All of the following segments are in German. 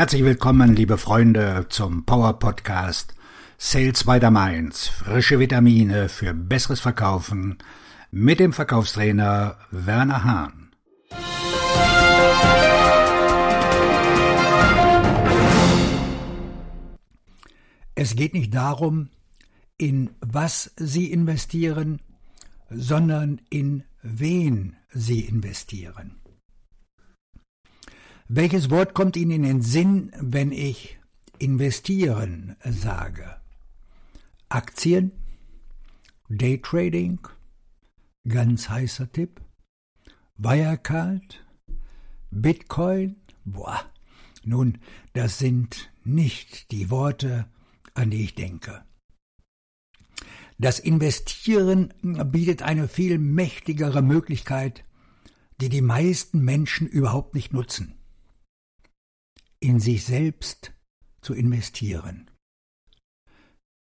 Herzlich willkommen, liebe Freunde, zum Power Podcast Sales by the Mainz. Frische Vitamine für besseres Verkaufen mit dem Verkaufstrainer Werner Hahn. Es geht nicht darum, in was Sie investieren, sondern in wen Sie investieren. Welches Wort kommt Ihnen in den Sinn, wenn ich investieren sage? Aktien? Daytrading? Ganz heißer Tipp? Wirecard? Bitcoin? Boah, nun, das sind nicht die Worte, an die ich denke. Das Investieren bietet eine viel mächtigere Möglichkeit, die die meisten Menschen überhaupt nicht nutzen in sich selbst zu investieren.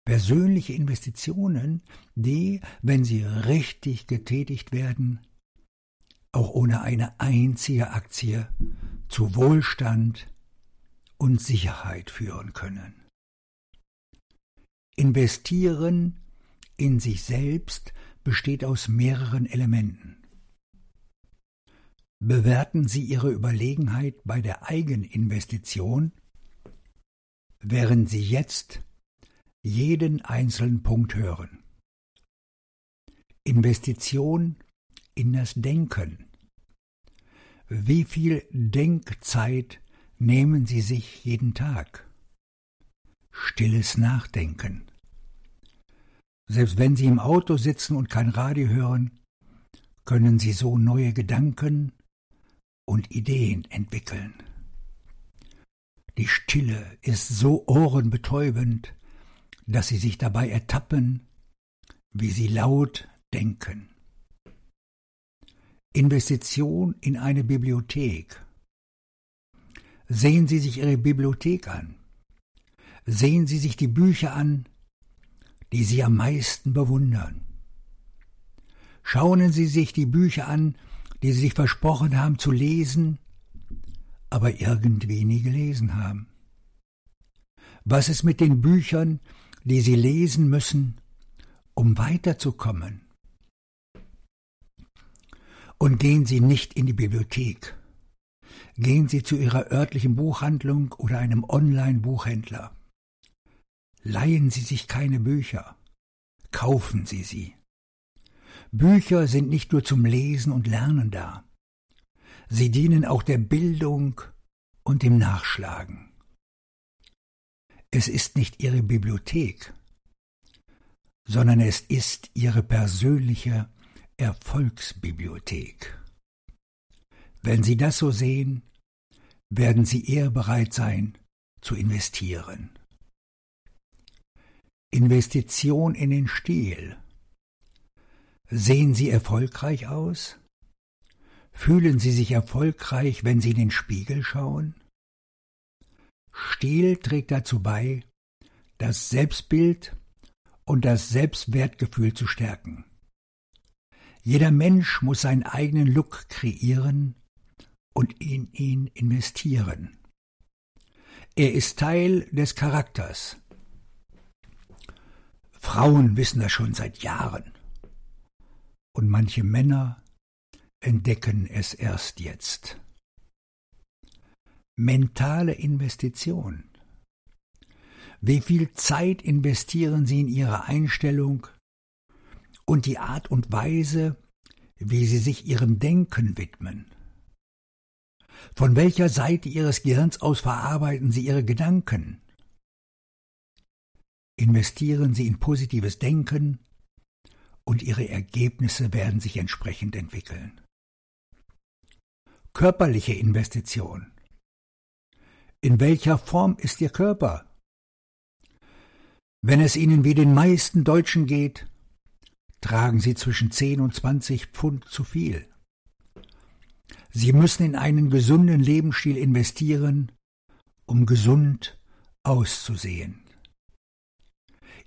Persönliche Investitionen, die, wenn sie richtig getätigt werden, auch ohne eine einzige Aktie zu Wohlstand und Sicherheit führen können. Investieren in sich selbst besteht aus mehreren Elementen. Bewerten Sie Ihre Überlegenheit bei der Eigeninvestition, während Sie jetzt jeden einzelnen Punkt hören. Investition in das Denken. Wie viel Denkzeit nehmen Sie sich jeden Tag? Stilles Nachdenken. Selbst wenn Sie im Auto sitzen und kein Radio hören, können Sie so neue Gedanken und Ideen entwickeln. Die Stille ist so ohrenbetäubend, dass sie sich dabei ertappen, wie sie laut denken. Investition in eine Bibliothek. Sehen Sie sich Ihre Bibliothek an. Sehen Sie sich die Bücher an, die Sie am meisten bewundern. Schauen Sie sich die Bücher an, die sie sich versprochen haben zu lesen, aber irgendwie nie gelesen haben? Was ist mit den Büchern, die sie lesen müssen, um weiterzukommen? Und gehen Sie nicht in die Bibliothek. Gehen Sie zu Ihrer örtlichen Buchhandlung oder einem Online-Buchhändler. Leihen Sie sich keine Bücher. Kaufen Sie sie. Bücher sind nicht nur zum Lesen und Lernen da. Sie dienen auch der Bildung und dem Nachschlagen. Es ist nicht Ihre Bibliothek, sondern es ist Ihre persönliche Erfolgsbibliothek. Wenn Sie das so sehen, werden Sie eher bereit sein zu investieren. Investition in den Stil Sehen Sie erfolgreich aus? Fühlen Sie sich erfolgreich, wenn Sie in den Spiegel schauen? Stil trägt dazu bei, das Selbstbild und das Selbstwertgefühl zu stärken. Jeder Mensch muss seinen eigenen Look kreieren und in ihn investieren. Er ist Teil des Charakters. Frauen wissen das schon seit Jahren und manche Männer entdecken es erst jetzt. Mentale Investition. Wie viel Zeit investieren Sie in Ihre Einstellung und die Art und Weise, wie Sie sich Ihrem Denken widmen? Von welcher Seite Ihres Gehirns aus verarbeiten Sie Ihre Gedanken? Investieren Sie in positives Denken, und ihre Ergebnisse werden sich entsprechend entwickeln. Körperliche Investition. In welcher Form ist Ihr Körper? Wenn es Ihnen wie den meisten Deutschen geht, tragen Sie zwischen 10 und 20 Pfund zu viel. Sie müssen in einen gesunden Lebensstil investieren, um gesund auszusehen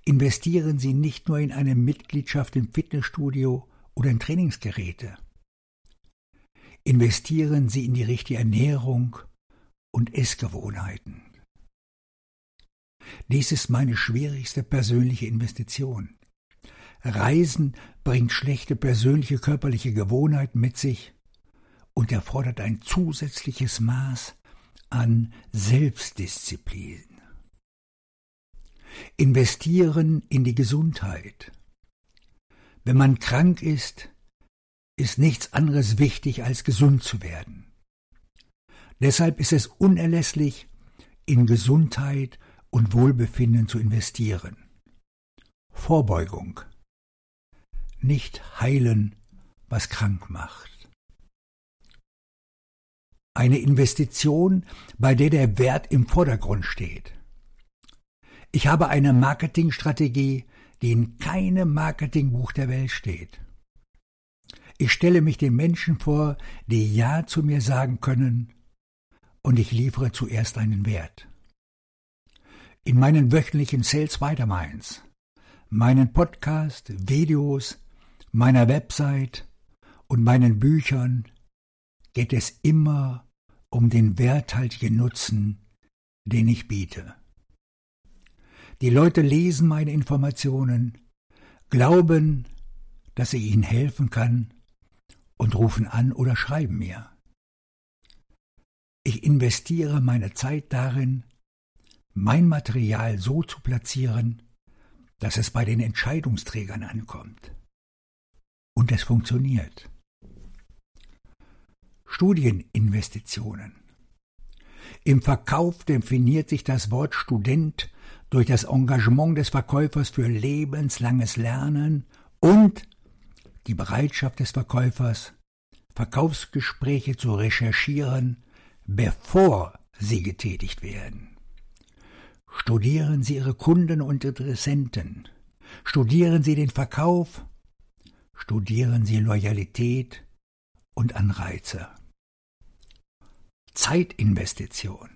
investieren Sie nicht nur in eine Mitgliedschaft im Fitnessstudio oder in Trainingsgeräte. Investieren Sie in die richtige Ernährung und Essgewohnheiten. Dies ist meine schwierigste persönliche Investition. Reisen bringt schlechte persönliche körperliche Gewohnheiten mit sich und erfordert ein zusätzliches Maß an Selbstdisziplin. Investieren in die Gesundheit. Wenn man krank ist, ist nichts anderes wichtig, als gesund zu werden. Deshalb ist es unerlässlich, in Gesundheit und Wohlbefinden zu investieren. Vorbeugung. Nicht heilen, was krank macht. Eine Investition, bei der der Wert im Vordergrund steht. Ich habe eine Marketingstrategie, die in keinem Marketingbuch der Welt steht. Ich stelle mich den Menschen vor, die Ja zu mir sagen können, und ich liefere zuerst einen Wert. In meinen wöchentlichen Sales Weiterminds, meinen Podcast, Videos, meiner Website und meinen Büchern geht es immer um den werthaltigen Nutzen, den ich biete. Die Leute lesen meine Informationen, glauben, dass ich ihnen helfen kann und rufen an oder schreiben mir. Ich investiere meine Zeit darin, mein Material so zu platzieren, dass es bei den Entscheidungsträgern ankommt. Und es funktioniert. Studieninvestitionen. Im Verkauf definiert sich das Wort Student durch das Engagement des Verkäufers für lebenslanges Lernen und die Bereitschaft des Verkäufers, Verkaufsgespräche zu recherchieren, bevor sie getätigt werden. Studieren Sie Ihre Kunden und Interessenten. Studieren Sie den Verkauf. Studieren Sie Loyalität und Anreize. Zeitinvestition.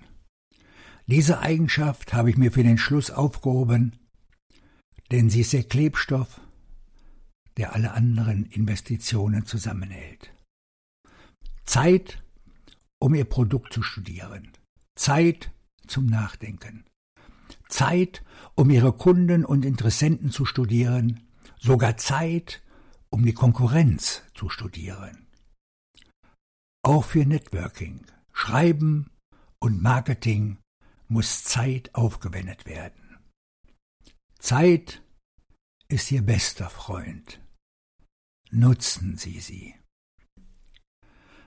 Diese Eigenschaft habe ich mir für den Schluss aufgehoben, denn sie ist der Klebstoff, der alle anderen Investitionen zusammenhält. Zeit, um Ihr Produkt zu studieren. Zeit zum Nachdenken. Zeit, um Ihre Kunden und Interessenten zu studieren. Sogar Zeit, um die Konkurrenz zu studieren. Auch für Networking, Schreiben und Marketing muss Zeit aufgewendet werden. Zeit ist Ihr bester Freund. Nutzen Sie sie.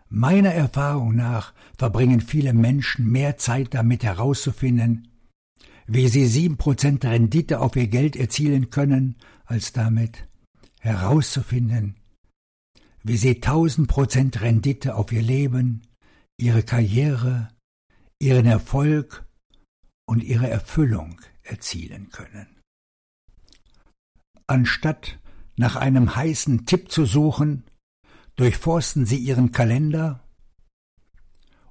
Meiner Erfahrung nach verbringen viele Menschen mehr Zeit damit herauszufinden, wie sie sieben Prozent Rendite auf ihr Geld erzielen können, als damit herauszufinden, wie sie tausend Prozent Rendite auf ihr Leben, ihre Karriere, ihren Erfolg und ihre Erfüllung erzielen können. Anstatt nach einem heißen Tipp zu suchen, durchforsten Sie Ihren Kalender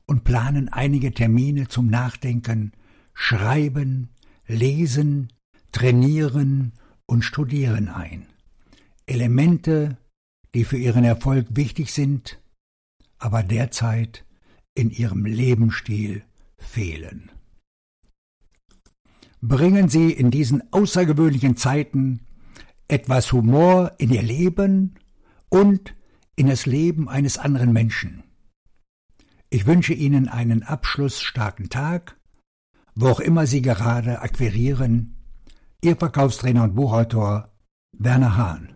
und planen einige Termine zum Nachdenken, Schreiben, Lesen, Trainieren und Studieren ein. Elemente, die für Ihren Erfolg wichtig sind, aber derzeit in Ihrem Lebensstil fehlen. Bringen Sie in diesen außergewöhnlichen Zeiten etwas Humor in Ihr Leben und in das Leben eines anderen Menschen. Ich wünsche Ihnen einen abschlussstarken Tag, wo auch immer Sie gerade akquirieren. Ihr Verkaufstrainer und Buchautor Werner Hahn.